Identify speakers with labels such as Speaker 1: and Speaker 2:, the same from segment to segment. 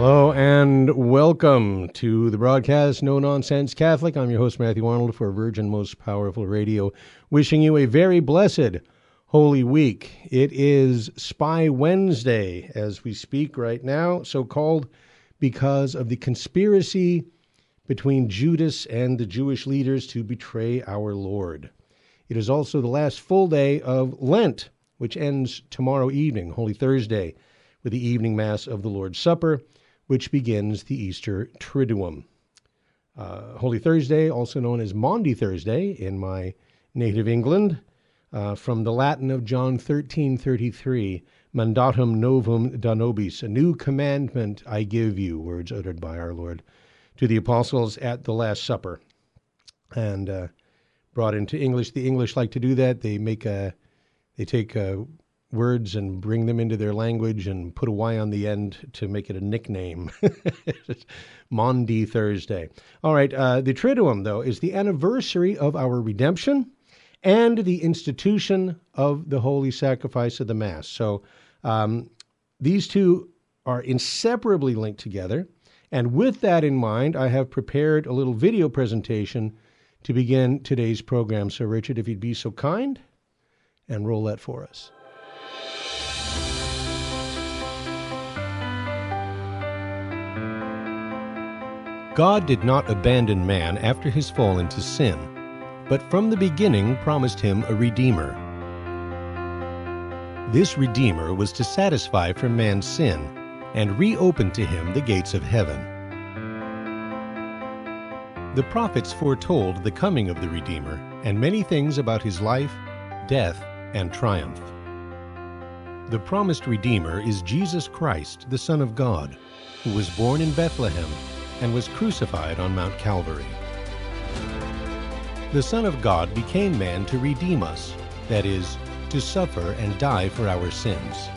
Speaker 1: Hello and welcome to the broadcast No Nonsense Catholic. I'm your host, Matthew Arnold, for Virgin Most Powerful Radio, wishing you a very blessed Holy Week. It is Spy Wednesday as we speak right now, so called because of the conspiracy between Judas and the Jewish leaders to betray our Lord. It is also the last full day of Lent, which ends tomorrow evening, Holy Thursday, with the evening Mass of the Lord's Supper which begins the Easter Triduum. Uh, Holy Thursday, also known as Maundy Thursday in my native England, uh, from the Latin of John 13:33, Mandatum novum do vobis, a new commandment I give you, words uttered by our Lord to the apostles at the Last Supper, and uh, brought into English. The English like to do that. They make a, they take a words and bring them into their language and put a Y on the end to make it a nickname. Maundy Thursday. All right, uh, the Triduum, though, is the anniversary of our redemption and the institution of the holy sacrifice of the Mass. So um, these two are inseparably linked together. And with that in mind, I have prepared a little video presentation to begin today's program. So, Richard, if you'd be so kind and roll that for us. God did not abandon man after his fall into sin, but from the beginning promised him a Redeemer. This Redeemer was to satisfy for man's sin and reopen to him the gates of heaven. The prophets foretold the coming of the Redeemer and many things about his life, death, and triumph. The promised Redeemer is Jesus Christ, the Son of God, who was born in Bethlehem and was crucified on Mount Calvary. The Son of God became man to redeem us, that is, to suffer and die for our sins.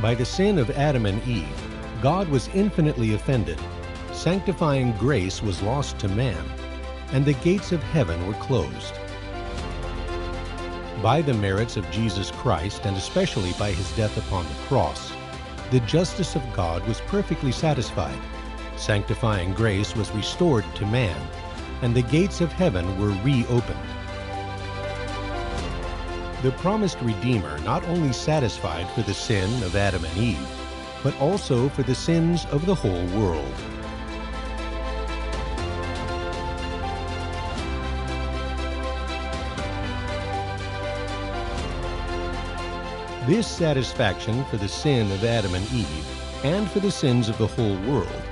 Speaker 1: By the sin of Adam and Eve, God was infinitely offended. Sanctifying grace was lost to man, and the gates of heaven were closed. By the merits of Jesus Christ, and especially by his death upon the cross, the justice of God was perfectly satisfied. Sanctifying grace was restored to man, and the gates of heaven were reopened. The promised Redeemer not only satisfied for the sin of Adam and Eve, but also for the sins of the whole world. This satisfaction for the sin of Adam and Eve, and for the sins of the whole world,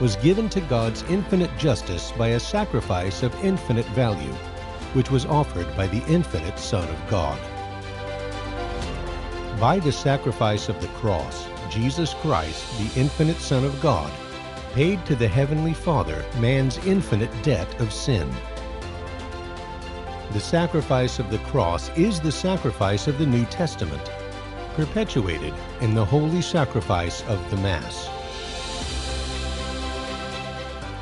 Speaker 1: was given to God's infinite justice by a sacrifice of infinite value, which was offered by the infinite Son of God. By the sacrifice of the cross, Jesus Christ, the infinite Son of God, paid to the Heavenly Father man's infinite debt of sin. The sacrifice of the cross is the sacrifice of the New Testament perpetuated in the holy sacrifice of the Mass.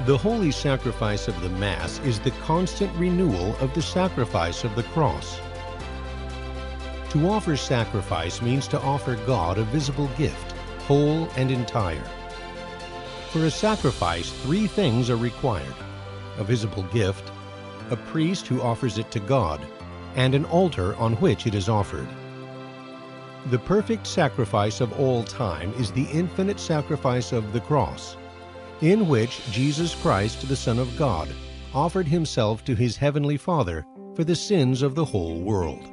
Speaker 1: The holy sacrifice of the Mass is the constant renewal of the sacrifice of the cross. To offer sacrifice means to offer God a visible gift, whole and entire. For a sacrifice, three things are required a visible gift, a priest who offers it to God, and an altar on which it is offered. The perfect sacrifice of all time is the infinite sacrifice of the cross, in which Jesus Christ, the Son of God, offered himself to his heavenly Father for the sins of the whole world.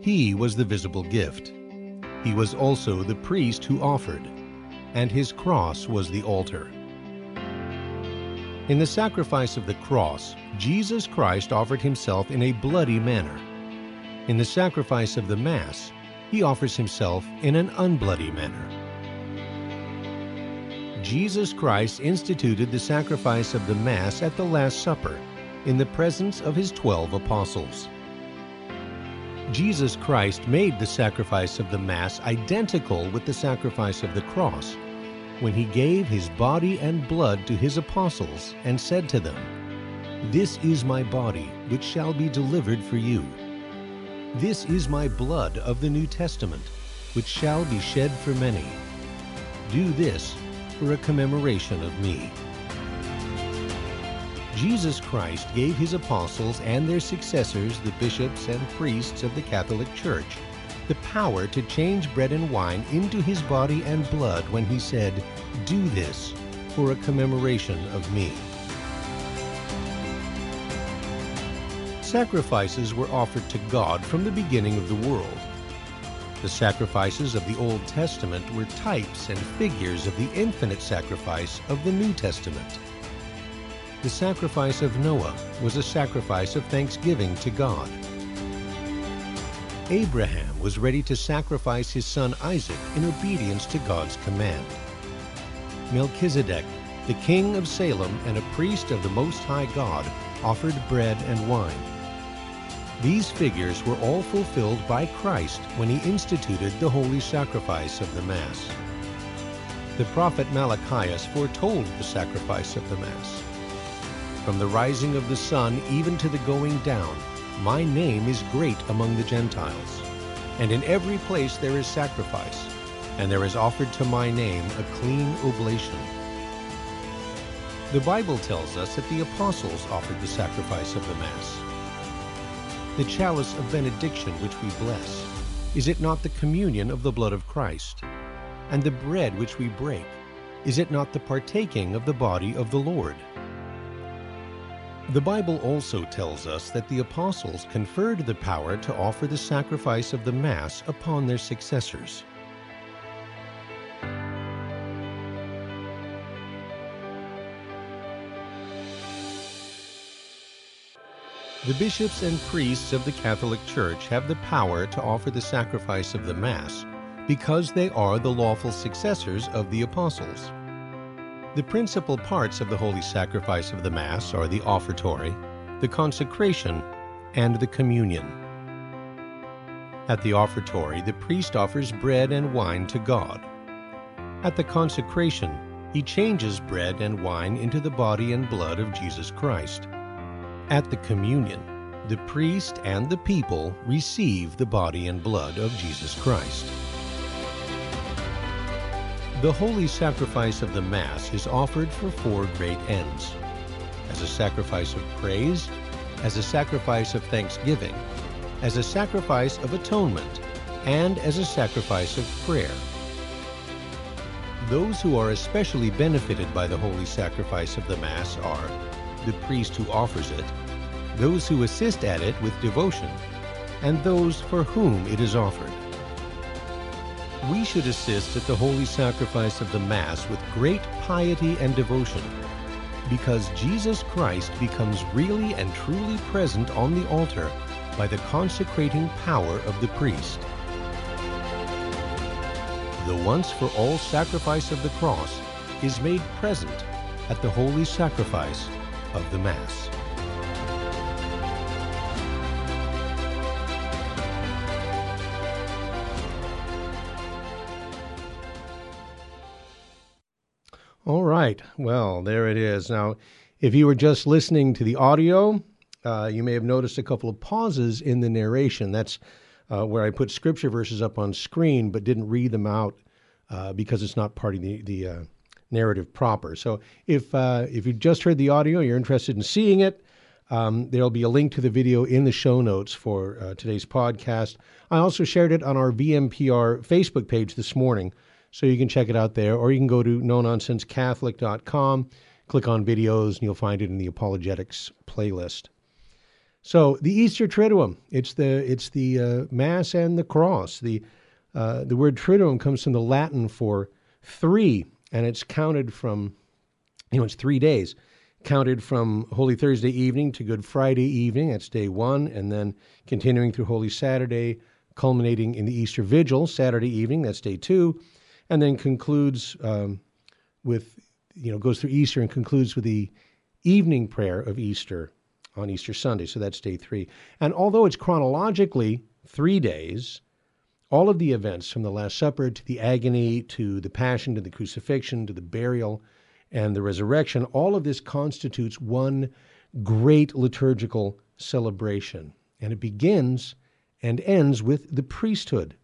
Speaker 1: He was the visible gift. He was also the priest who offered, and his cross was the altar. In the sacrifice of the cross, Jesus Christ offered himself in a bloody manner. In the sacrifice of the Mass, he offers himself in an unbloody manner. Jesus Christ instituted the sacrifice of the Mass at the Last Supper in the presence of his twelve apostles. Jesus Christ made the sacrifice of the Mass identical with the sacrifice of the cross when he gave his body and blood to his apostles and said to them, This is my body, which shall be delivered for you. This is my blood of the New Testament, which shall be shed for many. Do this for a commemoration of me. Jesus Christ gave his apostles and their successors, the bishops and priests of the Catholic Church, the power to change bread and wine into his body and blood when he said, Do this for a commemoration of me. Sacrifices were offered to God from the beginning of the world. The sacrifices of the Old Testament were types and figures of the infinite sacrifice of the New Testament. The sacrifice of Noah was a sacrifice of thanksgiving to God. Abraham was ready to sacrifice his son Isaac in obedience to God's command. Melchizedek, the king of Salem and a priest of the Most High God, offered bread and wine. These figures were all fulfilled by Christ when he instituted the holy sacrifice of the Mass. The prophet Malachias foretold the sacrifice of the Mass. From the rising of the sun even to the going down, my name is great among the Gentiles. And in every place there is sacrifice, and there is offered to my name a clean oblation. The Bible tells us that the apostles offered the sacrifice of the Mass. The chalice of benediction which we bless, is it not the communion of the blood of Christ? And the bread which we break, is it not the partaking of the body of the Lord? The Bible also tells us that the apostles conferred the power to offer the sacrifice of the Mass upon their successors. The bishops and priests of the Catholic Church have the power to offer the sacrifice of the Mass because they are the lawful successors of the apostles. The principal parts of the holy sacrifice of the Mass are the offertory, the consecration, and the communion. At the offertory, the priest offers bread and wine to God. At the consecration, he changes bread and wine into the body and blood of Jesus Christ. At the communion, the priest and the people receive the body and blood of Jesus Christ. The holy sacrifice of the Mass is offered for four great ends as a sacrifice of praise, as a sacrifice of thanksgiving, as a sacrifice of atonement, and as a sacrifice of prayer. Those who are especially benefited by the holy sacrifice of the Mass are the priest who offers it, those who assist at it with devotion, and those for whom it is offered. We should assist at the holy sacrifice of the Mass with great piety and devotion, because Jesus Christ becomes really and truly present on the altar by the consecrating power of the priest. The once for all sacrifice of the cross is made present at the holy sacrifice of the Mass. All right. Well, there it is. Now, if you were just listening to the audio, uh, you may have noticed a couple of pauses in the narration. That's uh, where I put scripture verses up on screen, but didn't read them out uh, because it's not part of the, the uh, narrative proper. So if uh, if you just heard the audio, you're interested in seeing it, um, there'll be a link to the video in the show notes for uh, today's podcast. I also shared it on our VMPR Facebook page this morning. So you can check it out there, or you can go to nononsensecatholic.com, click on videos, and you'll find it in the apologetics playlist. So the Easter Triduum, it's the it's the uh, Mass and the Cross. The uh, the word Triduum comes from the Latin for three, and it's counted from you know it's three days, counted from Holy Thursday evening to Good Friday evening. That's day one, and then continuing through Holy Saturday, culminating in the Easter Vigil Saturday evening. That's day two, and then concludes um, with, you know, goes through Easter and concludes with the evening prayer of Easter on Easter Sunday. So that's day three. And although it's chronologically three days, all of the events from the Last Supper to the agony to the Passion to the crucifixion to the burial and the resurrection, all of this constitutes one great liturgical celebration. And it begins and ends with the priesthood,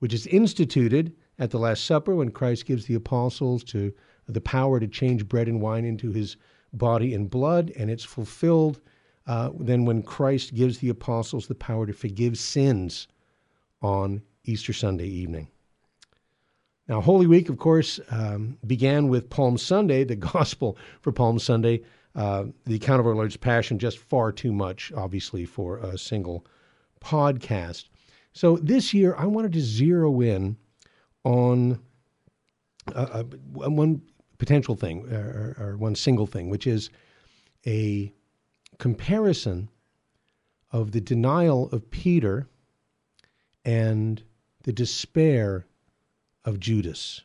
Speaker 1: which is instituted at the Last Supper when Christ gives the apostles to the power to change bread and wine into his body and blood, and it's fulfilled uh, then when Christ gives the apostles the power to forgive sins on Easter Sunday evening. Now, Holy Week, of course, um, began with Palm Sunday, the gospel for Palm Sunday, uh, the account of our Lord's Passion, just far too much, obviously, for a single podcast. So this year, I wanted to zero in on uh, uh one potential thing, or, or one single thing, which is a comparison of the denial of Peter and the despair of Judas.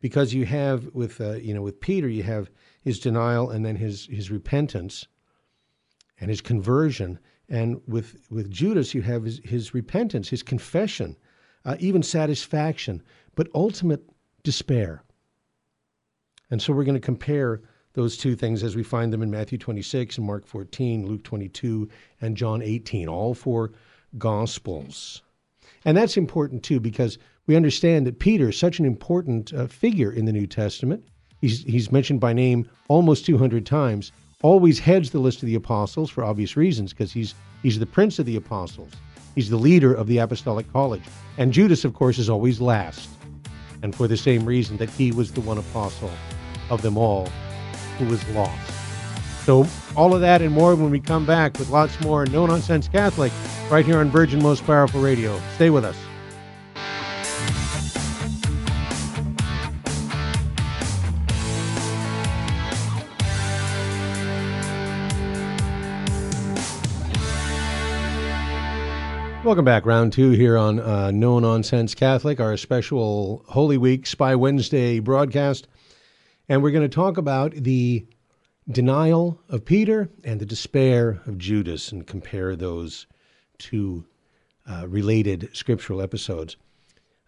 Speaker 1: Because you have with uh, you know with Peter you have his denial and then his his repentance and his conversion and with with Judas you have his, his repentance, his confession, uh, even satisfaction, but ultimate despair. And so we're going to compare those two things as we find them in Matthew 26 and Mark 14, Luke 22, and John 18, all four Gospels. And that's important too because we understand that Peter is such an important uh, figure in the New Testament. He's, he's mentioned by name almost 200 times, always heads the list of the apostles for obvious reasons because he's, he's the prince of the apostles. He's the leader of the apostolic college. And Judas, of course, is always last. And for the same reason that he was the one apostle of them all who was lost. So, all of that and more when we come back with lots more No Nonsense Catholic right here on Virgin Most Powerful Radio. Stay with us. Welcome back, round two here on uh, No Nonsense Catholic, our special Holy Week Spy Wednesday broadcast. And we're going to talk about the denial of Peter and the despair of Judas and compare those two uh, related scriptural episodes.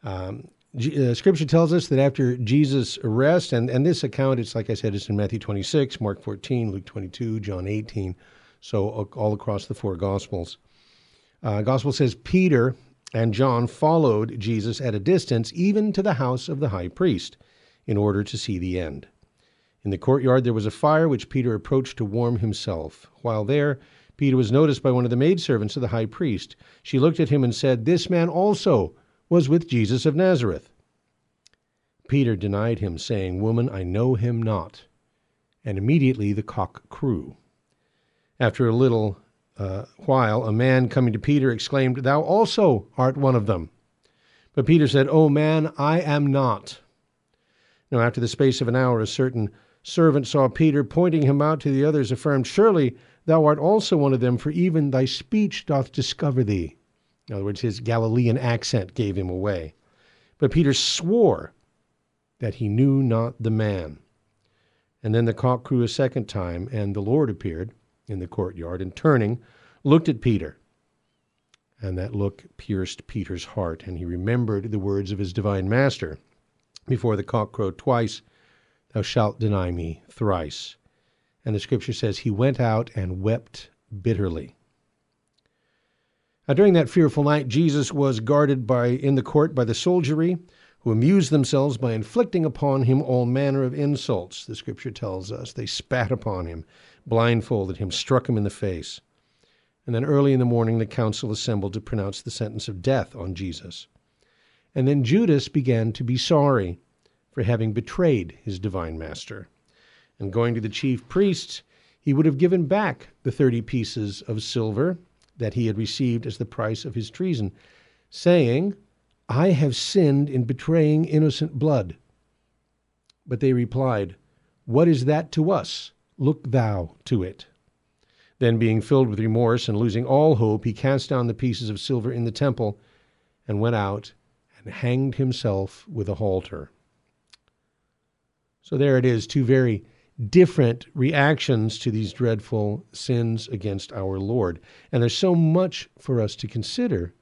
Speaker 1: Um, uh, scripture tells us that after Jesus' arrest, and, and this account, it's like I said, it's in Matthew 26, Mark 14, Luke 22, John 18, so all across the four Gospels. Uh, Gospel says Peter and John followed Jesus at a distance, even to the house of the high priest in order to see the end. In the courtyard there was a fire which Peter approached to warm himself. While there, Peter was noticed by one of the maidservants of the high priest. She looked at him and said, This man also was with Jesus of Nazareth. Peter denied him, saying, Woman, I know him not. And immediately the cock crew. After a little uh, while, a man coming to Peter exclaimed, Thou also art one of them. But Peter said, O man, I am not. Now, after the space of an hour, a certain servant saw Peter pointing him out to the others, affirmed, Surely thou art also one of them, for even thy speech doth discover thee. In other words, his Galilean accent gave him away. But Peter swore that he knew not the man. And then the cock crew a second time, and the Lord appeared in the courtyard, and turning, looked at Peter. And that look pierced Peter's heart, and he remembered the words of his divine master before the cock crowed twice, thou shalt deny me thrice. And the scripture says, he went out and wept bitterly. Now, during that fearful night, Jesus was guarded by in the court by the soldiery, who amused themselves by inflicting upon him all manner of insults. The scripture tells us they spat upon him, blindfolded him, struck him in the face. And then early in the morning, the council assembled to pronounce the sentence of death on Jesus. And then Judas began to be sorry for having betrayed his divine master. And going to the chief priests, he would have given back the thirty pieces of silver that he had received as the price of his treason, saying, I have sinned in betraying innocent blood. But they replied, What is that to us? Look thou to it. Then, being filled with remorse and losing all hope, he cast down the pieces of silver in the temple and went out and hanged himself with a halter. So there it is, two very different reactions to these dreadful sins against our Lord. And there's so much for us to consider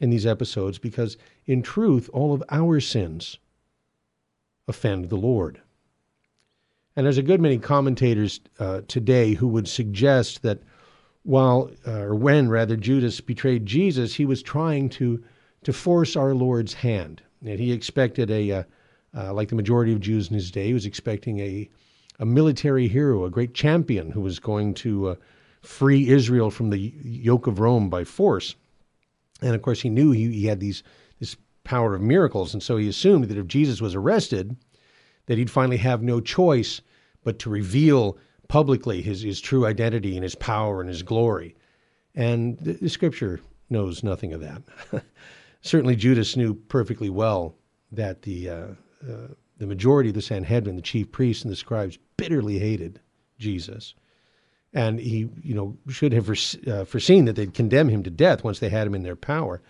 Speaker 1: in these episodes because, in truth, all of our sins offend the Lord. And there's a good many commentators uh, today who would suggest that while, uh, or when rather, Judas betrayed Jesus, he was trying to to force our Lord's hand, and he expected a, uh, uh, like the majority of Jews in his day, he was expecting a a military hero, a great champion who was going to uh, free Israel from the yoke of Rome by force. And of course, he knew he, he had these this power of miracles, and so he assumed that if Jesus was arrested, that he'd finally have no choice but to reveal publicly his, his true identity and his power and his glory. And the, the scripture knows nothing of that. Certainly, Judas knew perfectly well that the, uh, uh, the majority of the Sanhedrin, the chief priests and the scribes, bitterly hated Jesus. And he, you know, should have uh, foreseen that they'd condemn him to death once they had him in their power.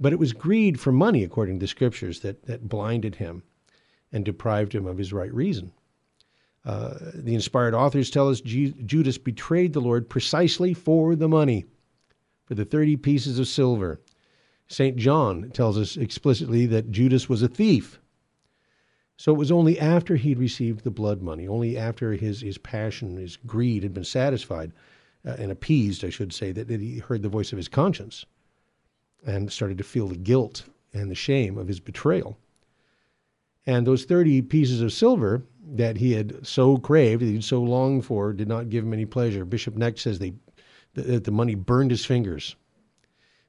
Speaker 1: But it was greed for money, according to the scriptures, that, that blinded him and deprived him of his right reason. Uh, the inspired authors tell us G- Judas betrayed the Lord precisely for the money, for the 30 pieces of silver. St. John tells us explicitly that Judas was a thief. So it was only after he'd received the blood money, only after his, his passion, his greed had been satisfied uh, and appeased, I should say, that, that he heard the voice of his conscience and started to feel the guilt and the shame of his betrayal. And those 30 pieces of silver that he had so craved, that he'd so longed for, did not give him any pleasure. Bishop Knecht says they, that the money burned his fingers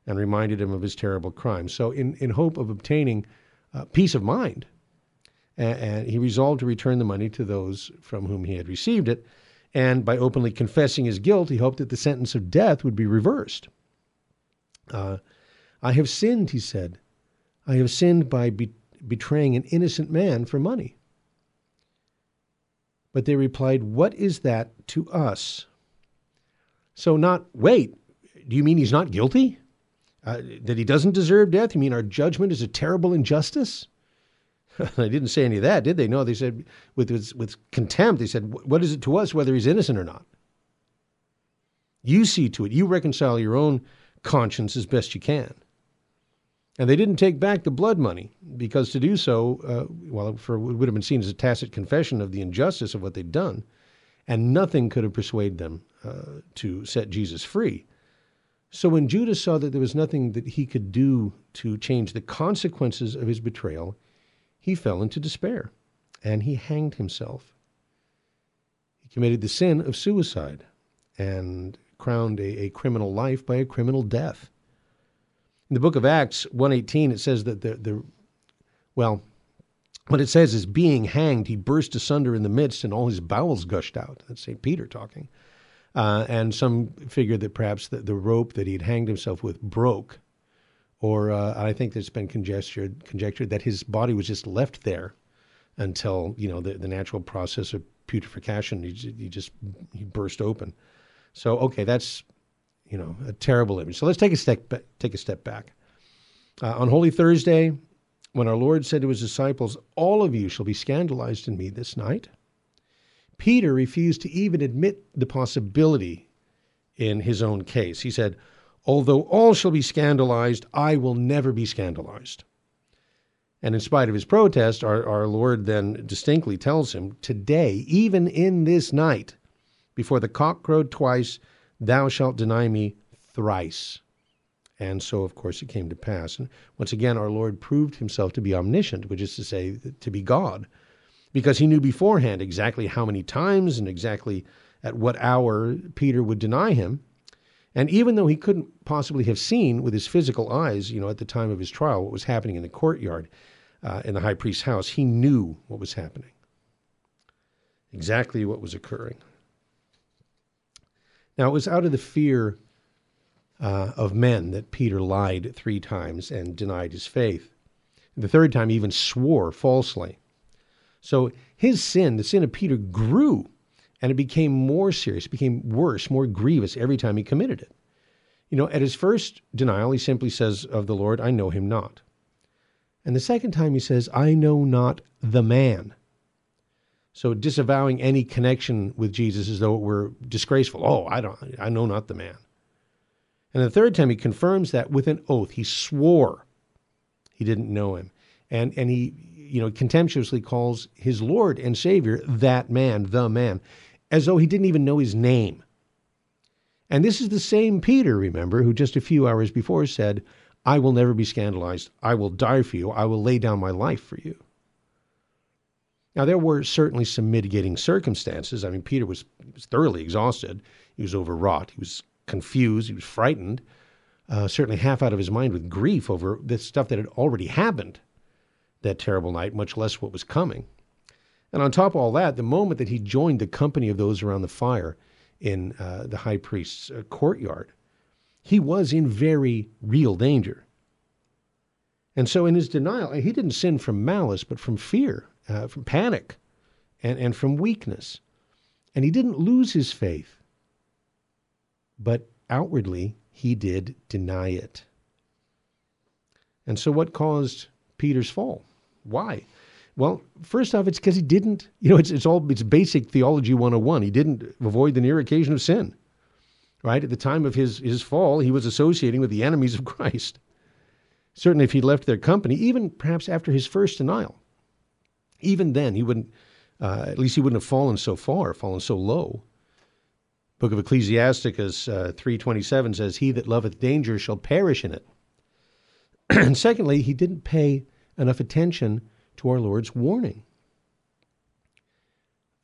Speaker 1: and reminded him of his terrible crime. So, in, in hope of obtaining uh, peace of mind, and, he resolved to return the money to those from whom he had received it. And by openly confessing his guilt, he hoped that the sentence of death would be reversed. Uh, I have sinned, he said. I have sinned by be- betraying an innocent man for money. But they replied, What is that to us? So, not, wait, do you mean he's not guilty? Uh, that he doesn't deserve death? You mean our judgment is a terrible injustice? they didn't say any of that, did they? No, they said with, with, with contempt, they said, What is it to us whether he's innocent or not? You see to it. You reconcile your own conscience as best you can. And they didn't take back the blood money because to do so, uh, well, for it would have been seen as a tacit confession of the injustice of what they'd done, and nothing could have persuaded them uh, to set Jesus free. So when Judas saw that there was nothing that he could do to change the consequences of his betrayal, he fell into despair and he hanged himself. He committed the sin of suicide and crowned a, a criminal life by a criminal death. In the book of Acts 118, it says that the, the well, what it says is being hanged, he burst asunder in the midst and all his bowels gushed out. That's St. Peter talking. Uh, and some figure that perhaps the, the rope that he'd hanged himself with broke. Or uh, I think there's been conjectured, conjectured that his body was just left there until, you know, the, the natural process of putrefaction, he, he just he burst open. So, okay, that's you know, a terrible image. So let's take a step take a step back. Uh, on Holy Thursday, when our Lord said to his disciples, "All of you shall be scandalized in me this night," Peter refused to even admit the possibility in his own case. He said, "Although all shall be scandalized, I will never be scandalized." And in spite of his protest, our, our Lord then distinctly tells him, Today, even in this night, before the cock crowed twice, Thou shalt deny me thrice. And so, of course, it came to pass. And once again, our Lord proved himself to be omniscient, which is to say, to be God, because he knew beforehand exactly how many times and exactly at what hour Peter would deny him. And even though he couldn't possibly have seen with his physical eyes, you know, at the time of his trial, what was happening in the courtyard uh, in the high priest's house, he knew what was happening, exactly what was occurring. Now, it was out of the fear uh, of men that Peter lied three times and denied his faith. The third time, he even swore falsely. So his sin, the sin of Peter, grew and it became more serious, it became worse, more grievous every time he committed it. You know, at his first denial, he simply says of the Lord, I know him not. And the second time, he says, I know not the man. So disavowing any connection with Jesus as though it were disgraceful. Oh, I don't I know not the man. And the third time he confirms that with an oath. He swore he didn't know him. And and he you know contemptuously calls his Lord and Savior that man, the man, as though he didn't even know his name. And this is the same Peter, remember, who just a few hours before said, I will never be scandalized. I will die for you. I will lay down my life for you. Now, there were certainly some mitigating circumstances. I mean, Peter was, was thoroughly exhausted. He was overwrought. He was confused. He was frightened, uh, certainly half out of his mind with grief over the stuff that had already happened that terrible night, much less what was coming. And on top of all that, the moment that he joined the company of those around the fire in uh, the high priest's uh, courtyard, he was in very real danger. And so, in his denial, he didn't sin from malice, but from fear, uh, from panic, and, and from weakness. And he didn't lose his faith, but outwardly, he did deny it. And so, what caused Peter's fall? Why? Well, first off, it's because he didn't, you know, it's, it's all, it's basic theology 101. He didn't avoid the near occasion of sin, right? At the time of his, his fall, he was associating with the enemies of Christ. Certainly, if he left their company, even perhaps after his first denial, even then, he wouldn't, uh, at least he wouldn't have fallen so far, fallen so low. Book of Ecclesiasticus uh, 3.27 says, He that loveth danger shall perish in it. and secondly, he didn't pay enough attention to our Lord's warning.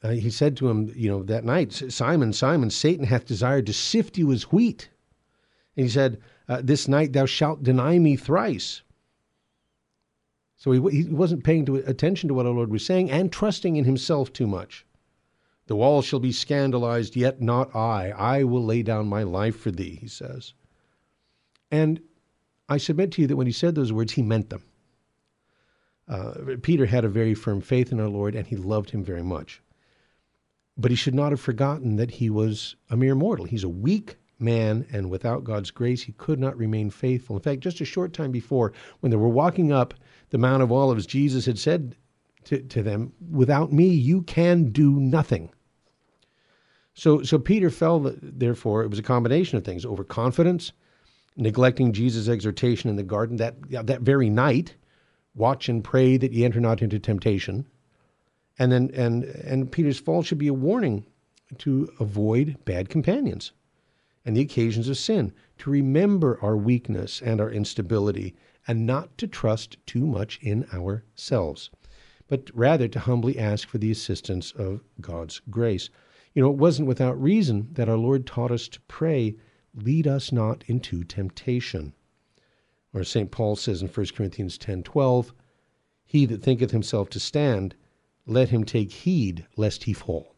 Speaker 1: Uh, he said to him, you know, that night, Simon, Simon, Satan hath desired to sift you as wheat. And he said, uh, This night thou shalt deny me thrice. So he, he wasn't paying to, attention to what our Lord was saying and trusting in himself too much. The wall shall be scandalized, yet not I. I will lay down my life for thee, he says. And I submit to you that when he said those words, he meant them. Uh, Peter had a very firm faith in our Lord and he loved him very much. But he should not have forgotten that he was a mere mortal. He's a weak man, and without God's grace, he could not remain faithful. In fact, just a short time before, when they were walking up the Mount of Olives, Jesus had said to, to them, Without me, you can do nothing. So, so Peter fell, therefore, it was a combination of things overconfidence, neglecting Jesus' exhortation in the garden that, that very night watch and pray that ye enter not into temptation. And then and and Peter's fall should be a warning to avoid bad companions and the occasions of sin, to remember our weakness and our instability, and not to trust too much in ourselves, but rather to humbly ask for the assistance of God's grace. You know, it wasn't without reason that our Lord taught us to pray, lead us not into temptation. Or St. Paul says in 1 Corinthians 10:12, "He that thinketh himself to stand, let him take heed lest he fall."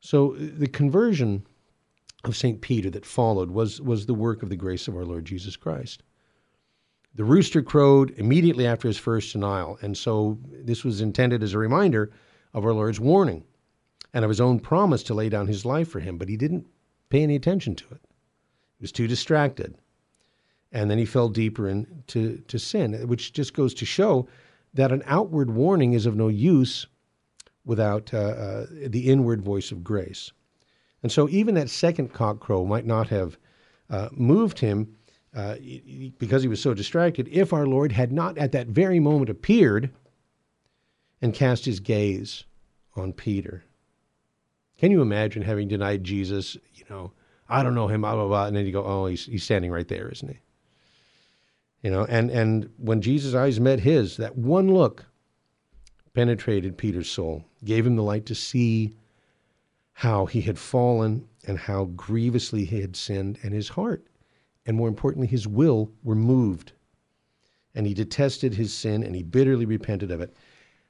Speaker 1: So the conversion of St. Peter that followed was, was the work of the grace of our Lord Jesus Christ. The rooster crowed immediately after his first denial, and so this was intended as a reminder of our Lord's warning and of his own promise to lay down his life for him, but he didn't pay any attention to it. He was too distracted and then he fell deeper into to sin, which just goes to show that an outward warning is of no use without uh, uh, the inward voice of grace. And so, even that second cock crow might not have uh, moved him uh, because he was so distracted if our Lord had not at that very moment appeared and cast his gaze on Peter. Can you imagine having denied Jesus? You know, I don't know him, blah, blah, blah. And then you go, oh, he's, he's standing right there, isn't he? You know, and, and when Jesus' eyes met his, that one look penetrated Peter's soul, gave him the light to see how he had fallen and how grievously he had sinned, and his heart, and more importantly, his will, were moved. And he detested his sin and he bitterly repented of it.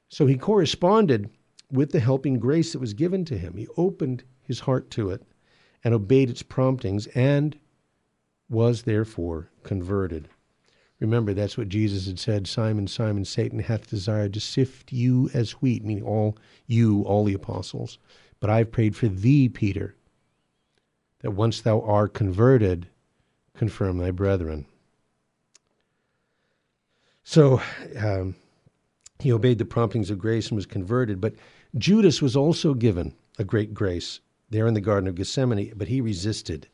Speaker 1: So he corresponded with the helping grace that was given to him. He opened his heart to it and obeyed its promptings and was therefore converted. Remember, that's what Jesus had said Simon, Simon, Satan hath desired to sift you as wheat, meaning all you, all the apostles. But I've prayed for thee, Peter, that once thou art converted, confirm thy brethren. So um, he obeyed the promptings of grace and was converted. But Judas was also given a great grace there in the Garden of Gethsemane, but he resisted.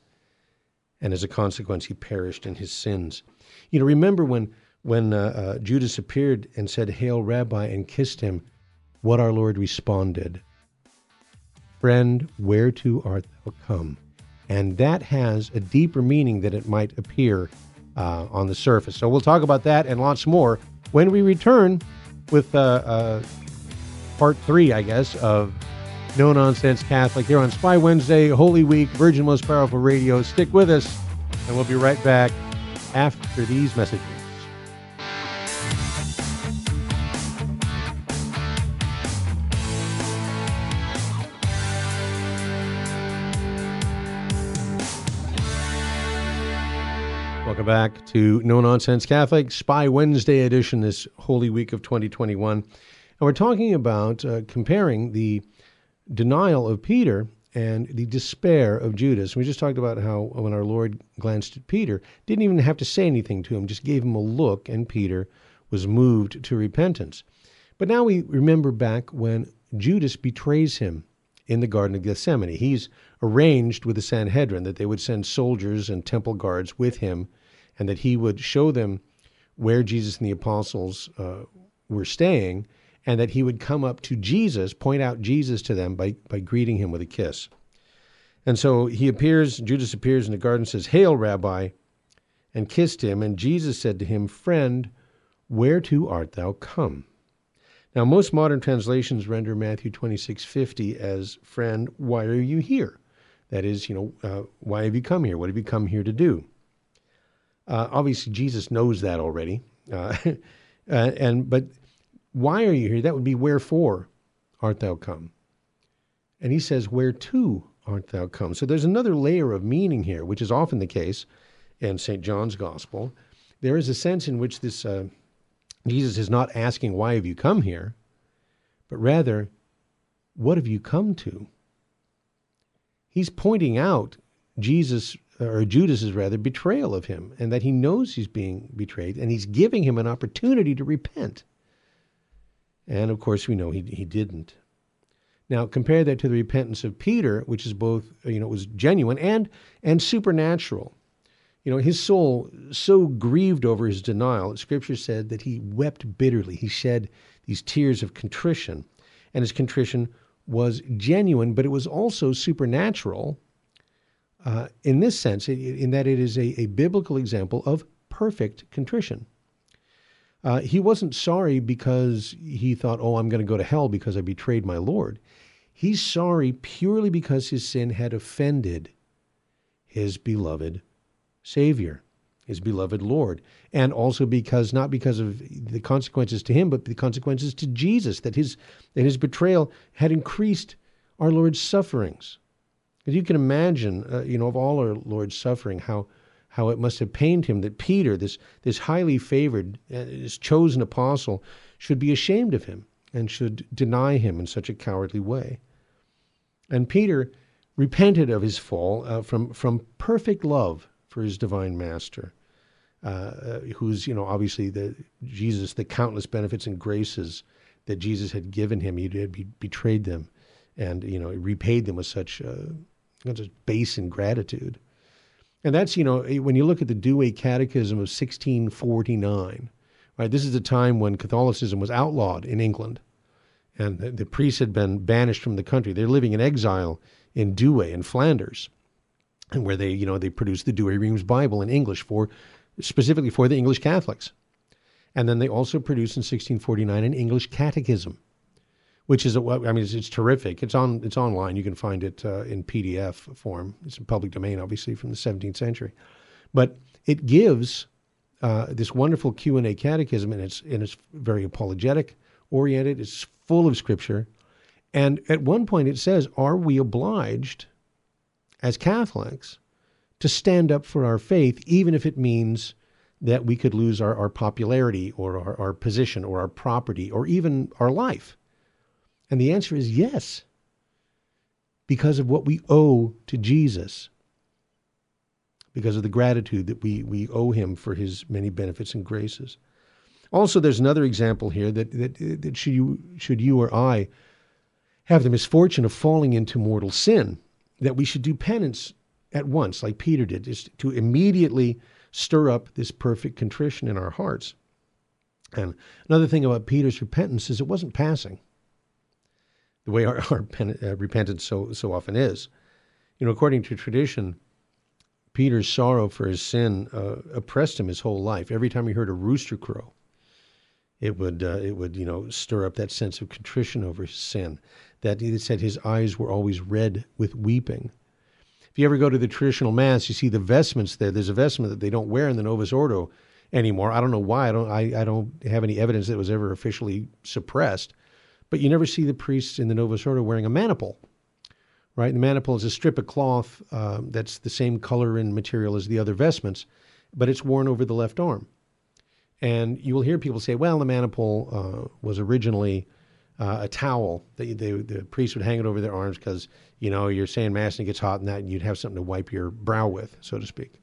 Speaker 1: And as a consequence, he perished in his sins. You know, remember when when uh, uh, Judas appeared and said, "Hail, Rabbi," and kissed him, what our Lord responded: "Friend, whereto art thou come? And that has a deeper meaning than it might appear uh, on the surface. So we'll talk about that and lots more when we return with uh, uh, part three, I guess, of No Nonsense Catholic here on Spy Wednesday, Holy Week, Virgin Most Powerful Radio. Stick with us, and we'll be right back after these messages. Welcome back to No Nonsense Catholic, Spy Wednesday edition this Holy Week of 2021. And we're talking about uh, comparing the denial of Peter and the despair of Judas. We just talked about how when our Lord glanced at Peter, didn't even have to say anything to him, just gave him a look, and Peter was moved to repentance. But now we remember back when Judas betrays him in the Garden of Gethsemane. He's arranged with the Sanhedrin that they would send soldiers and temple guards with him and that he would show them where Jesus and the apostles uh, were staying, and that he would come up to Jesus, point out Jesus to them by, by greeting him with a kiss. And so he appears, Judas appears in the garden, says, Hail, Rabbi, and kissed him. And Jesus said to him, Friend, whereto art thou come? Now, most modern translations render Matthew 26:50 as, Friend, why are you here? That is, you know, uh, why have you come here? What have you come here to do? Uh, obviously, Jesus knows that already. Uh, uh, and but why are you here? That would be wherefore art thou come? And he says, Where to art thou come? So there's another layer of meaning here, which is often the case in St. John's Gospel. There is a sense in which this uh, Jesus is not asking, Why have you come here? but rather, What have you come to? He's pointing out Jesus or Judas's rather betrayal of him, and that he knows he's being betrayed, and he's giving him an opportunity to repent. And of course, we know he he didn't. Now compare that to the repentance of Peter, which is both you know was genuine and and supernatural. You know, his soul so grieved over his denial, that Scripture said that he wept bitterly. He shed these tears of contrition, and his contrition was genuine, but it was also supernatural uh, in this sense, in that it is a, a biblical example of perfect contrition. Uh, he wasn't sorry because he thought, oh, I'm going to go to hell because I betrayed my Lord. He's sorry purely because his sin had offended his beloved Savior, his beloved Lord, and also because not because of the consequences to him, but the consequences to Jesus, that his, that his betrayal had increased our Lord's sufferings. Because you can imagine, uh, you know, of all our Lord's suffering, how how it must have pained him that Peter, this this highly favored, uh, this chosen apostle, should be ashamed of him and should deny him in such a cowardly way. And Peter repented of his fall uh, from from perfect love for his divine master, uh, uh who's you know obviously the Jesus, the countless benefits and graces that Jesus had given him, he had betrayed them, and you know repaid them with such uh, just base ingratitude. And that's, you know, when you look at the Douay Catechism of 1649, right, this is a time when Catholicism was outlawed in England. And the, the priests had been banished from the country. They're living in exile in Douay in Flanders, and where they, you know, they produced the Douay-Rheims Bible in English for, specifically for the English Catholics. And then they also produced in 1649 an English Catechism which is I mean, it's, it's, terrific. It's on it's online. You can find it uh, in PDF form. It's in public domain, obviously, from the 17th century, but it gives uh, this wonderful Q and A catechism, and it's and it's very apologetic oriented. It's full of scripture, and at one point it says, "Are we obliged, as Catholics, to stand up for our faith, even if it means?" That we could lose our, our popularity or our, our position or our property or even our life and the answer is yes, because of what we owe to Jesus, because of the gratitude that we, we owe him for his many benefits and graces. Also, there's another example here that, that, that should, you, should you or I have the misfortune of falling into mortal sin, that we should do penance at once, like Peter did, just to immediately stir up this perfect contrition in our hearts. And another thing about Peter's repentance is it wasn't passing the way our, our pen, uh, repentance so so often is. You know, according to tradition, Peter's sorrow for his sin uh, oppressed him his whole life. Every time he heard a rooster crow, it would uh, it would you know stir up that sense of contrition over his sin. That he said his eyes were always red with weeping. If you ever go to the traditional mass, you see the vestments there. There's a vestment that they don't wear in the Novus Ordo anymore. I don't know why. I don't. I, I don't have any evidence that it was ever officially suppressed. But you never see the priests in the Novus Ordo wearing a maniple, right? The maniple is a strip of cloth uh, that's the same color and material as the other vestments, but it's worn over the left arm. And you will hear people say, well, the maniple uh, was originally uh, a towel that they, the priest would hang it over their arms because, you know, you're saying mass and it gets hot and that, and you'd have something to wipe your brow with, so to speak.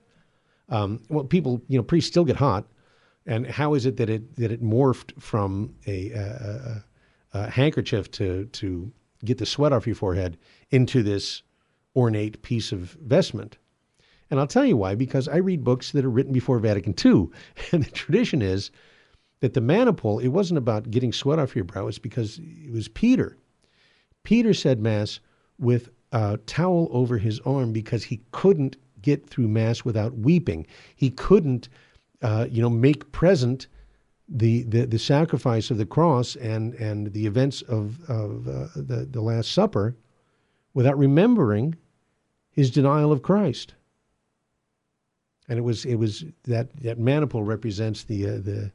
Speaker 1: Um, well, people, you know, priests still get hot. And how is it that it that it morphed from a, a, a handkerchief to to get the sweat off your forehead into this ornate piece of vestment? And I'll tell you why, because I read books that are written before Vatican II. And the tradition is that the maniple, it wasn't about getting sweat off your brow, it's because it was Peter. Peter said Mass with a towel over his arm because he couldn't get through Mass without weeping. He couldn't, uh, you know, make present the, the, the sacrifice of the cross and, and the events of, of uh, the, the Last Supper without remembering his denial of Christ and it was it was that that maniple represents the uh, the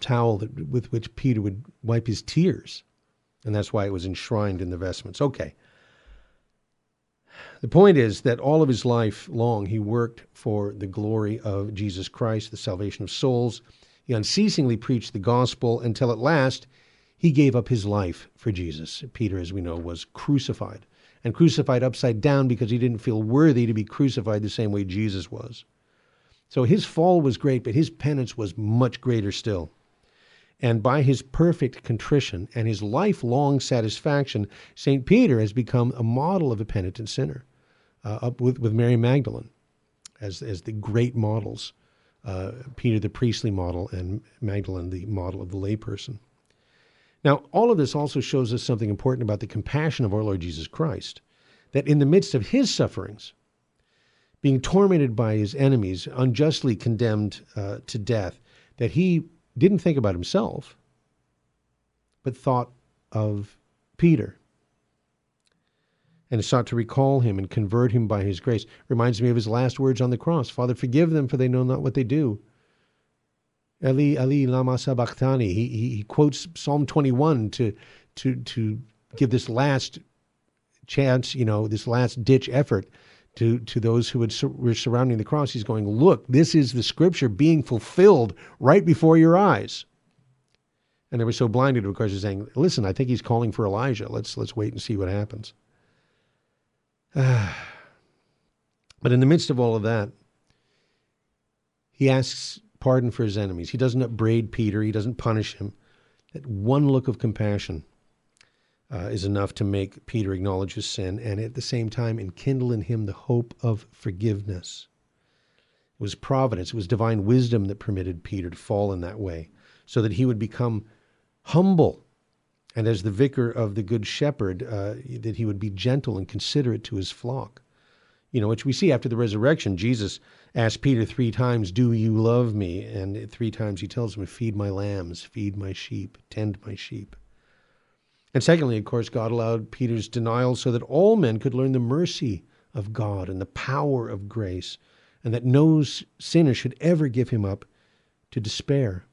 Speaker 1: towel that with which Peter would wipe his tears, and that's why it was enshrined in the vestments. Okay. The point is that all of his life long he worked for the glory of Jesus Christ, the salvation of souls. He unceasingly preached the gospel until at last he gave up his life for Jesus. Peter, as we know, was crucified and crucified upside down because he didn't feel worthy to be crucified the same way Jesus was. So his fall was great, but his penance was much greater still. And by his perfect contrition and his lifelong satisfaction, St. Peter has become a model of a penitent sinner, uh, up with, with Mary Magdalene as, as the great models. Uh, Peter, the priestly model, and Magdalene, the model of the layperson. Now, all of this also shows us something important about the compassion of our Lord Jesus Christ. That in the midst of his sufferings, being tormented by his enemies, unjustly condemned uh, to death, that he didn't think about himself, but thought of Peter and sought to recall him and convert him by his grace. Reminds me of his last words on the cross Father, forgive them, for they know not what they do. Eli, Eli, lama sabachthani. He, he, quotes Psalm 21 to, to, to give this last chance, you know, this last ditch effort to, to those who were surrounding the cross. He's going, Look, this is the scripture being fulfilled right before your eyes. And they were so blinded, of course, he's saying, Listen, I think he's calling for Elijah. Let's, let's wait and see what happens. but in the midst of all of that, he asks pardon for his enemies. He doesn't upbraid Peter, he doesn't punish him. That one look of compassion uh, is enough to make Peter acknowledge his sin and at the same time enkindle in him the hope of forgiveness. It was providence, it was divine wisdom that permitted Peter to fall in that way so that he would become humble. And as the vicar of the Good Shepherd, uh, that he would be gentle and considerate to his flock. You know, which we see after the resurrection. Jesus asked Peter three times, Do you love me? And three times he tells him, Feed my lambs, feed my sheep, tend my sheep. And secondly, of course, God allowed Peter's denial so that all men could learn the mercy of God and the power of grace, and that no sinner should ever give him up to despair.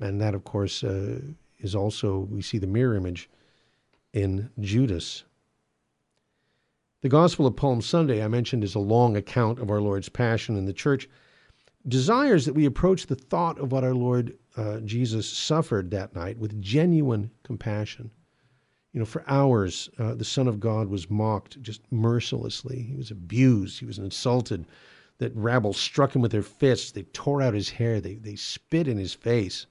Speaker 1: And that, of course, uh, is also, we see the mirror image in Judas. The Gospel of Palm Sunday, I mentioned, is a long account of our Lord's passion, and the church desires that we approach the thought of what our Lord uh, Jesus suffered that night with genuine compassion. You know, for hours, uh, the Son of God was mocked just mercilessly. He was abused, he was insulted. That rabble struck him with their fists, they tore out his hair, they, they spit in his face.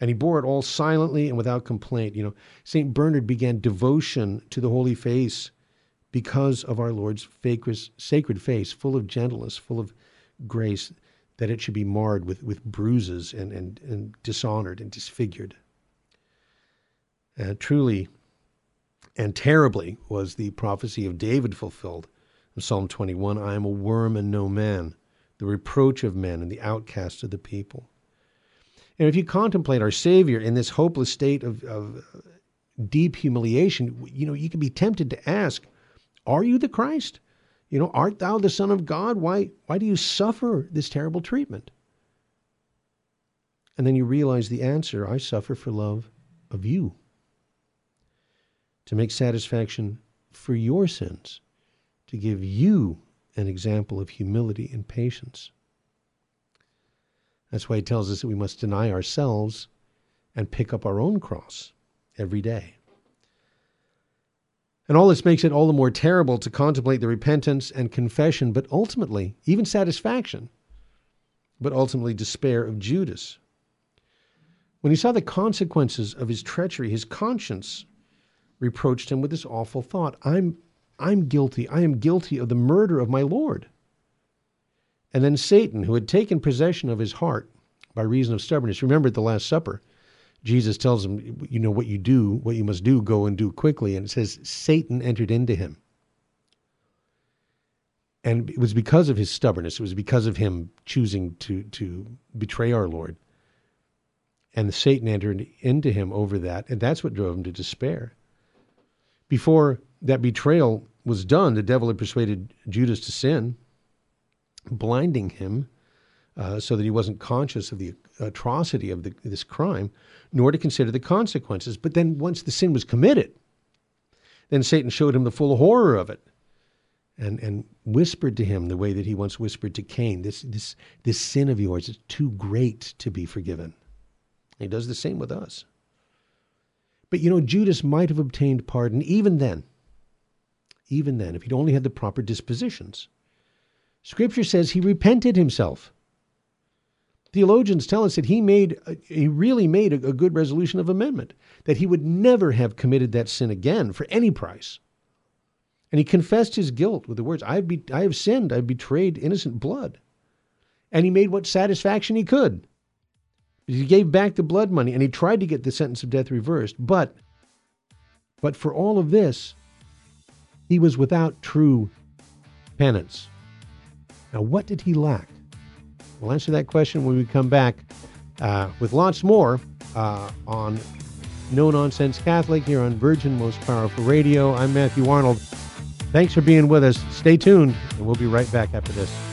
Speaker 1: And he bore it all silently and without complaint. You know, St. Bernard began devotion to the Holy Face because of our Lord's sacred face, full of gentleness, full of grace, that it should be marred with, with bruises and, and, and dishonored and disfigured. Uh, truly, And terribly was the prophecy of David fulfilled. In Psalm 21, I am a worm and no man, the reproach of men and the outcast of the people. And if you contemplate our Savior in this hopeless state of, of deep humiliation, you know, you can be tempted to ask, Are you the Christ? You know, art thou the Son of God? Why, why do you suffer this terrible treatment? And then you realize the answer I suffer for love of you, to make satisfaction for your sins, to give you an example of humility and patience. That's why he tells us that we must deny ourselves and pick up our own cross every day. And all this makes it all the more terrible to contemplate the repentance and confession, but ultimately, even satisfaction, but ultimately despair of Judas. When he saw the consequences of his treachery, his conscience reproached him with this awful thought I'm, I'm guilty. I am guilty of the murder of my Lord. And then Satan, who had taken possession of his heart by reason of stubbornness, remember at the Last Supper, Jesus tells him, you know, what you do, what you must do, go and do quickly. And it says, Satan entered into him. And it was because of his stubbornness, it was because of him choosing to, to betray our Lord. And Satan entered into him over that, and that's what drove him to despair. Before that betrayal was done, the devil had persuaded Judas to sin, blinding him uh, so that he wasn't conscious of the atrocity of the, this crime, nor to consider the consequences. But then once the sin was committed, then Satan showed him the full horror of it and, and whispered to him the way that he once whispered to Cain, this, this, this sin of yours is too great to be forgiven. He does the same with us. But you know, Judas might have obtained pardon even then, even then, if he'd only had the proper dispositions. Scripture says he repented himself. Theologians tell us that he made, uh, he really made a, good resolution of amendment, that he would never have committed that sin again for any price. And he confessed his guilt with the words, I have, be, I have sinned, I betrayed innocent blood. And he made what satisfaction he could. He gave back the blood money and he tried to get the sentence of death reversed. But, but for all of this, he was without true penance. Now, what did he lack? We'll answer that question when we come back uh, with lots more uh, on No Nonsense Catholic here on Virgin Most Powerful Radio. I'm Matthew Arnold. Thanks for being with us. Stay tuned, and we'll be right back after this.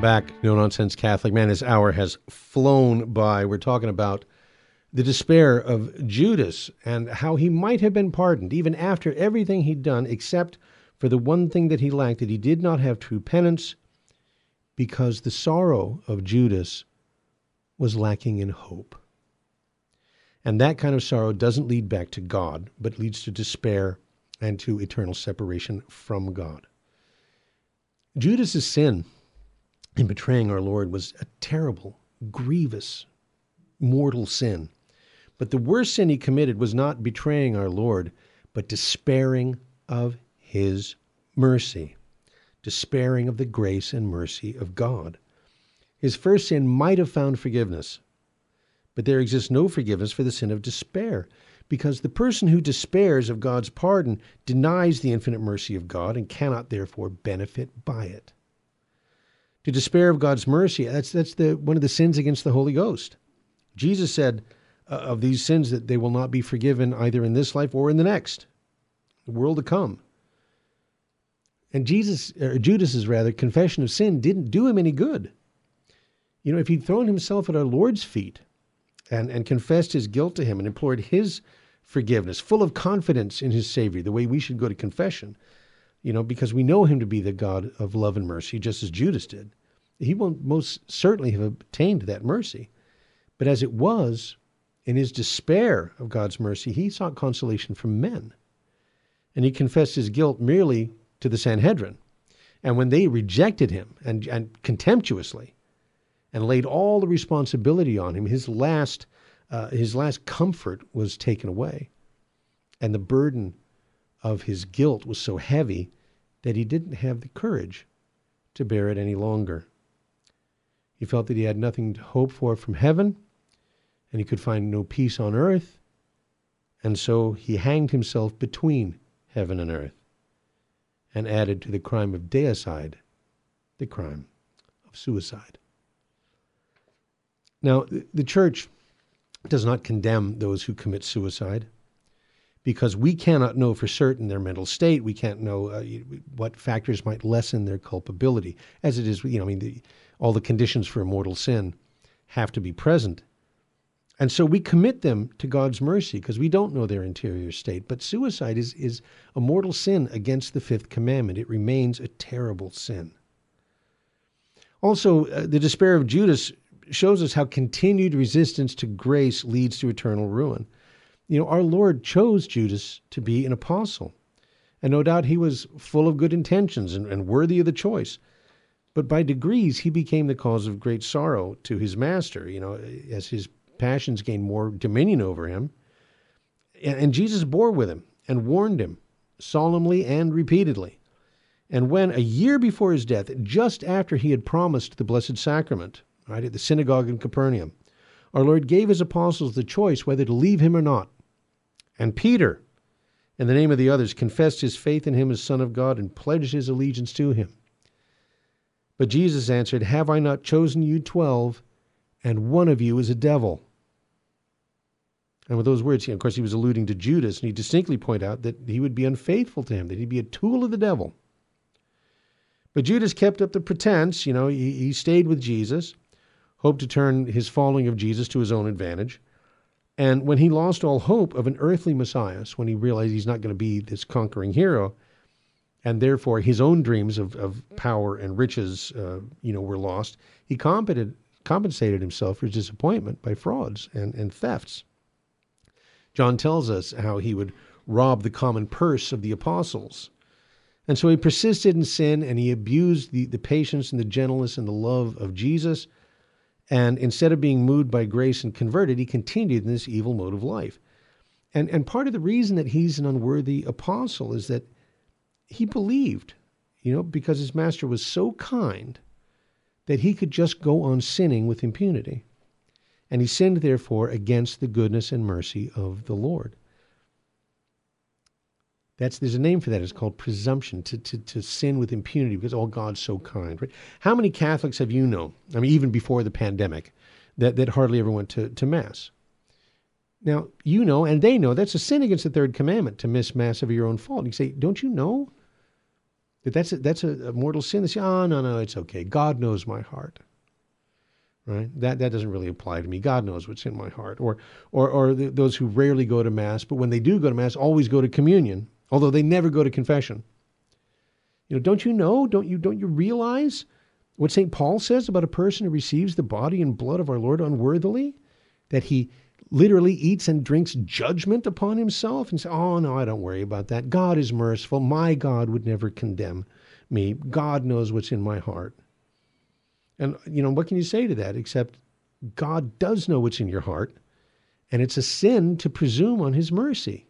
Speaker 1: Welcome back, No Nonsense Catholic. Man, this hour has flown by. We're talking about the despair of Judas and how he might have been pardoned even after everything he'd done, except for the one thing that he lacked that he did not have true penance because the sorrow of Judas was lacking in hope. And that kind of sorrow doesn't lead back to God, but leads to despair and to eternal separation from God. Judas's sin in betraying our Lord was a terrible, grievous, mortal sin. But the worst sin he committed was not betraying our Lord, but despairing of his mercy, despairing of the grace and mercy of God. His first sin might have found forgiveness, but there exists no forgiveness for the sin of despair, because the person who despairs of God's pardon denies the infinite mercy of God and cannot therefore benefit by it to despair of God's mercy. That's that's the one of the sins against the Holy Ghost. Jesus said uh, of these sins that they will not be forgiven either in this life or in the next, the world to come. And Jesus, or Judas's rather, confession of sin didn't do him any good. You know, if he'd thrown himself at our Lord's feet and, and confessed his guilt to him and implored his forgiveness, full of confidence in his Savior, the way we should go to confession, you know, because we know him to be the God of love and mercy, just as Judas did. He won't most certainly have obtained that mercy. But as it was, in his despair of God's mercy, he sought consolation from men. And he confessed his guilt merely to the Sanhedrin. And when they rejected him and, and contemptuously and laid all the responsibility on him, his last, uh, his last comfort was taken away. And the burden of his guilt was so heavy that he didn't have the courage to bear it any longer. He felt that he had nothing to hope for from heaven, and he could find no peace on earth, and so he hanged himself between heaven and earth and added to the crime of deicide the crime of suicide. Now, the church does not condemn those who commit suicide because we cannot know for certain their mental state. We can't know uh, what factors might lessen their culpability. As it is, you know, I mean, the, all the conditions for a mortal sin have to be present. And so we commit them to God's mercy because we don't know their interior state. But suicide is, is a mortal sin against the fifth commandment. It remains a terrible sin. Also, uh, the despair of Judas shows us how continued resistance to grace leads to eternal ruin. You know, our Lord chose Judas to be an apostle. And no doubt he was full of good intentions and, and worthy of the choice. But by degrees, he became the cause of great sorrow to his master, you know, as his passions gained more dominion over him. And, and Jesus bore with him and warned him solemnly and repeatedly. And when, a year before his death, just after he had promised the Blessed Sacrament, right, at the synagogue in Capernaum, our Lord gave his apostles the choice whether to leave him or not. And Peter, in the name of the others, confessed his faith in him as Son of God and pledged his allegiance to him. But Jesus answered, Have I not chosen you twelve, and one of you is a devil? And with those words, of course, he was alluding to Judas, and he distinctly pointed out that he would be unfaithful to him, that he'd be a tool of the devil. But Judas kept up the pretense, you know, he, he stayed with Jesus, hoped to turn his following of Jesus to his own advantage. And when he lost all hope of an earthly Messiah, when he realized he's not going to be this conquering hero, and therefore his own dreams of, of power and riches, uh, you know, were lost, he compensated, himself for his disappointment by frauds and, and thefts. John tells us how he would rob the common purse of the apostles. And so he persisted in sin and he abused the, the patience and the gentleness and the love of Jesus and instead of being moved by grace and converted, he continued in this evil mode of life. And, and part of the reason that he's an unworthy apostle is that he believed, you know, because his master was so kind that he could just go on sinning with impunity. And he sinned, therefore, against the goodness and mercy of the Lord. That's there's a name for that. It's called presumption to, to, to sin with impunity because all oh, God's so kind. Right? How many Catholics have you known? I mean, even before the pandemic, that, that hardly ever went to, to Mass. Now, you know, and they know that's a sin against the third commandment to miss Mass of your own fault. You say, don't you know that that's a, that's a, mortal sin? They say, oh, no, no, it's okay. God knows my heart. Right? That, that doesn't really apply to me. God knows what's in my heart. Or, or, or the, those who rarely go to Mass, but when they do go to Mass, always go to communion although they never go to confession. You know, don't you know? Don't you don't you realize what St. Paul says about a person who receives the body and blood of our Lord unworthily? That he literally eats and drinks judgment upon himself and says, Oh no, I don't worry about that. God is merciful. My God would never condemn me. God knows what's in my heart. And you know, what can you say to that except God does know what's in your heart, and it's a sin to presume on his mercy.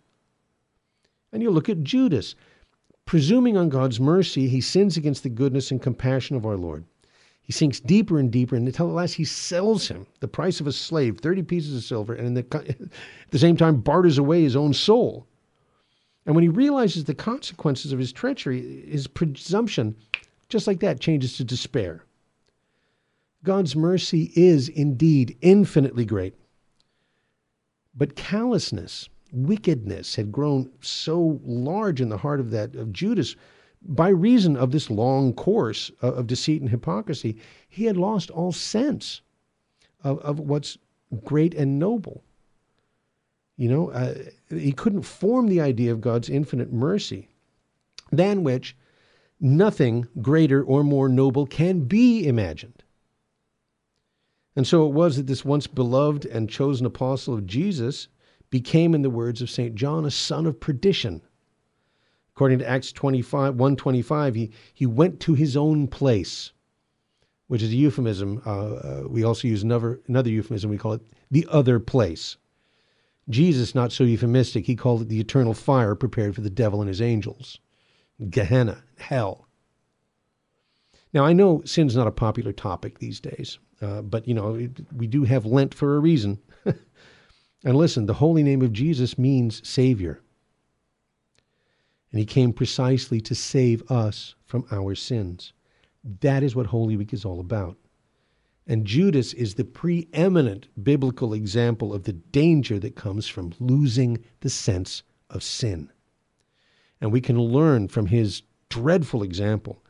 Speaker 1: And you look at Judas. Presuming on God's mercy, he sins against the goodness and compassion of our Lord. He sinks deeper and deeper, and until at last he sells him, the price of a slave, 30 pieces of silver, and the, at the same time barters away his own soul. And when he realizes the consequences of his treachery, his presumption, just like that, changes to despair. God's mercy is indeed infinitely great. But callousness, wickedness had grown so large in the heart of that of Judas by reason of this long course of, of deceit and hypocrisy, he had lost all sense of, of what's great and noble. You know, uh, he couldn't form the idea of God's infinite mercy, than which nothing greater or more noble can be imagined. And so it was that this once beloved and chosen apostle of Jesus became, in the words of St. John, a son of perdition. According to Acts 25, 125, he, he went to his own place, which is a euphemism. Uh, uh, we also use another, another euphemism. We call it the other place. Jesus, not so euphemistic, he called it the eternal fire prepared for the devil and his angels. Gehenna, hell. Now, I know sin's not a popular topic these days, uh, but, you know, it, we do have Lent for a reason. And listen, the holy name of Jesus means Savior. And he came precisely to save us from our sins. That is what Holy Week is all about. And Judas is the preeminent biblical example of the danger that comes from losing the sense of sin. And we can learn from his dreadful example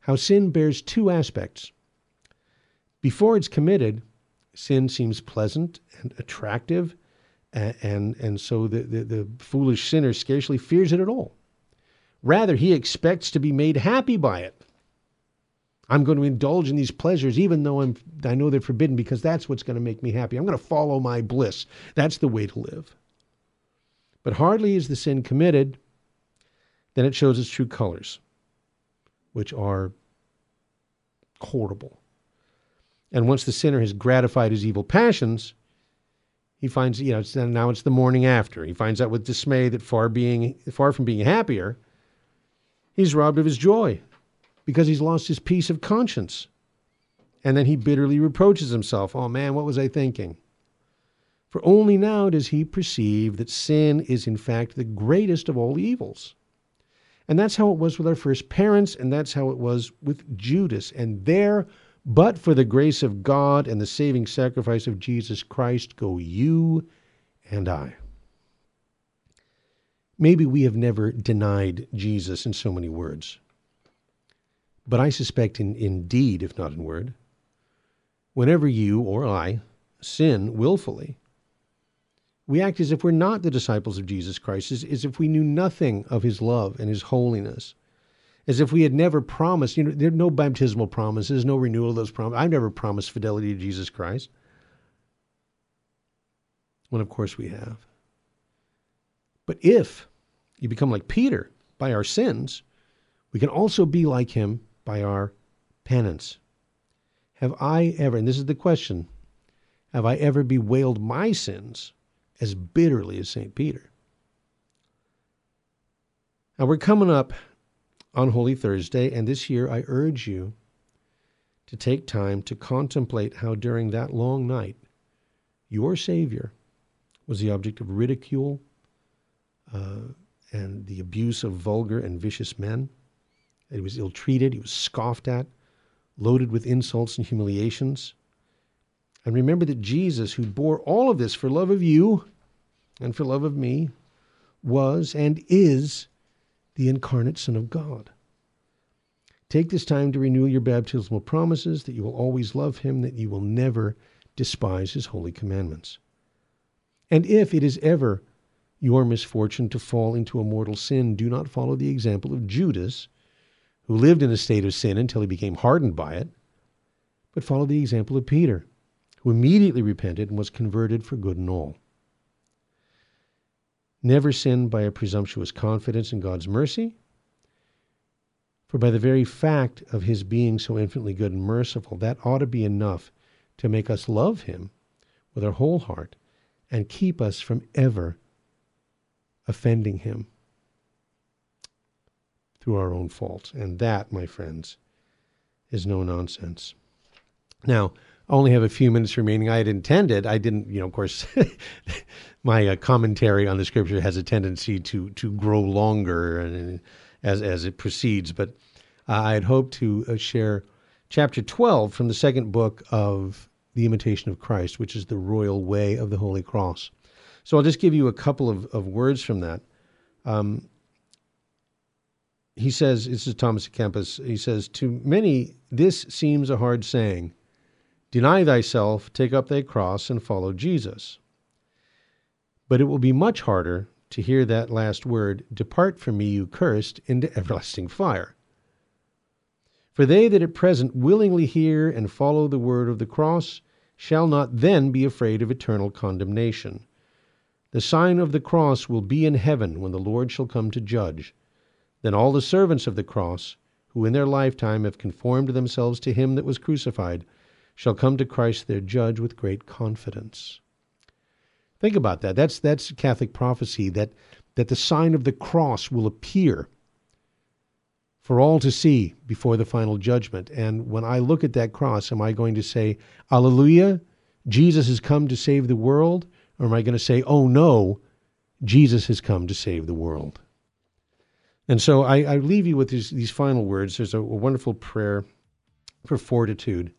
Speaker 1: how sin bears two aspects. Before it's committed, sin seems pleasant and attractive, and, and, so the, the, the foolish sinner scarcely fears it at all. Rather, he expects to be made happy by it. I'm going to indulge in these pleasures even though I'm, I know they're forbidden because that's what's going to make me happy. I'm going to follow my bliss. That's the way to live. But hardly is the sin committed, then it shows its true colors, which are horrible. And once the sinner has gratified his evil passions, he finds, you know, it's, now it's the morning after. He finds out with dismay that far being far from being happier, he's robbed of his joy because he's lost his peace of conscience. And then he bitterly reproaches himself, "Oh man, what was I thinking?" For only now does he perceive that sin is in fact the greatest of all evils. And that's how it was with our first parents, and that's how it was with Judas. And there, but for the grace of God and the saving sacrifice of Jesus Christ, go you and I. Maybe we have never denied Jesus in so many words, but I suspect in, in deed, if not in word, whenever you or I sin willfully, we act as if we're not the disciples of Jesus Christ, as, as if we knew nothing of his love and his holiness, as if we had never promised, you know, there are no baptismal promises, no renewal of those promises. I've never promised fidelity to Jesus Christ. When, of course, we have. But if you become like Peter by our sins, we can also be like him by our penance. Have I ever, and this is the question, have I ever bewailed my sins as bitterly as St. Peter. Now we're coming up on Holy Thursday, and this year I urge you to take time to contemplate how during that long night your Savior was the object of ridicule uh, and the abuse of vulgar and vicious men. He was ill treated, he was scoffed at, loaded with insults and humiliations. And remember that Jesus, who bore all of this for love of you and for love of me, was and is the incarnate Son of God. Take this time to renew your baptismal promises that you will always love him, that you will never despise his holy commandments. And if it is ever your misfortune to fall into a mortal sin, do not follow the example of Judas, who lived in a state of sin until he became hardened by it, but follow the example of Peter, who immediately repented and was converted for good and all. Never sin by a presumptuous confidence in God's mercy, for by the very fact of his being so infinitely good and merciful, that ought to be enough to make us love him with our whole heart and keep us from ever offending him through our own faults. And that, my friends, is no nonsense. Now, only have a few minutes remaining. I had intended, I didn't, you know, of course, my uh, commentary on the scripture has a tendency to to grow longer and, as as it proceeds. But uh, I had hoped to uh, share chapter 12 from the second book of the Imitation of Christ, which is the royal way of the Holy Cross. So I'll just give you a couple of, of words from that. Um, he says, this is Thomas Kempis, he says, To many, this seems a hard saying Deny thyself, take up thy cross, and follow Jesus. But it will be much harder to hear that last word, Depart from me, you cursed, into everlasting fire. For they that at present willingly hear and follow the word of the cross shall not then be afraid of eternal condemnation. The sign of the cross will be in heaven when the Lord shall come to judge. Then all the servants of the cross, who in their lifetime have conformed themselves to him that was crucified, shall come to Christ their judge with great confidence. Think about that. That's that's Catholic prophecy that that the sign of the cross will appear for all to see before the final judgment. And when I look at that cross, am I going to say, Alleluia, Jesus has come to save the world? Or am I going to say, oh no, Jesus has come to save the world? And so I, I leave you with these, these final words. There's a, a wonderful prayer for fortitude.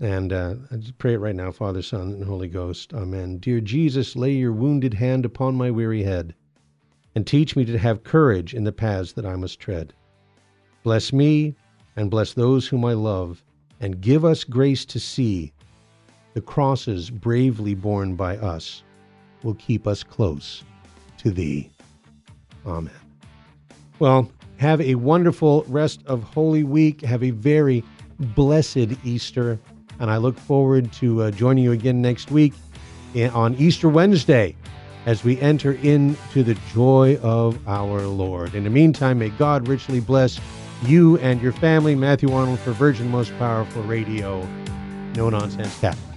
Speaker 1: And uh, I just pray it right now, Father, Son, and Holy Ghost. Amen. Dear Jesus, lay your wounded hand upon my weary head and teach me to have courage in the paths that I must tread. Bless me and bless those whom I love, and give us grace to see the crosses bravely borne by us will keep us close to Thee. Amen. Well, have a wonderful rest of Holy Week. Have a very blessed Easter. And I look forward to uh, joining you again next week on Easter Wednesday as we enter into the joy of our Lord. In the meantime, may God richly bless you and your family. Matthew Arnold for Virgin Most Powerful Radio. No Nonsense Catholic.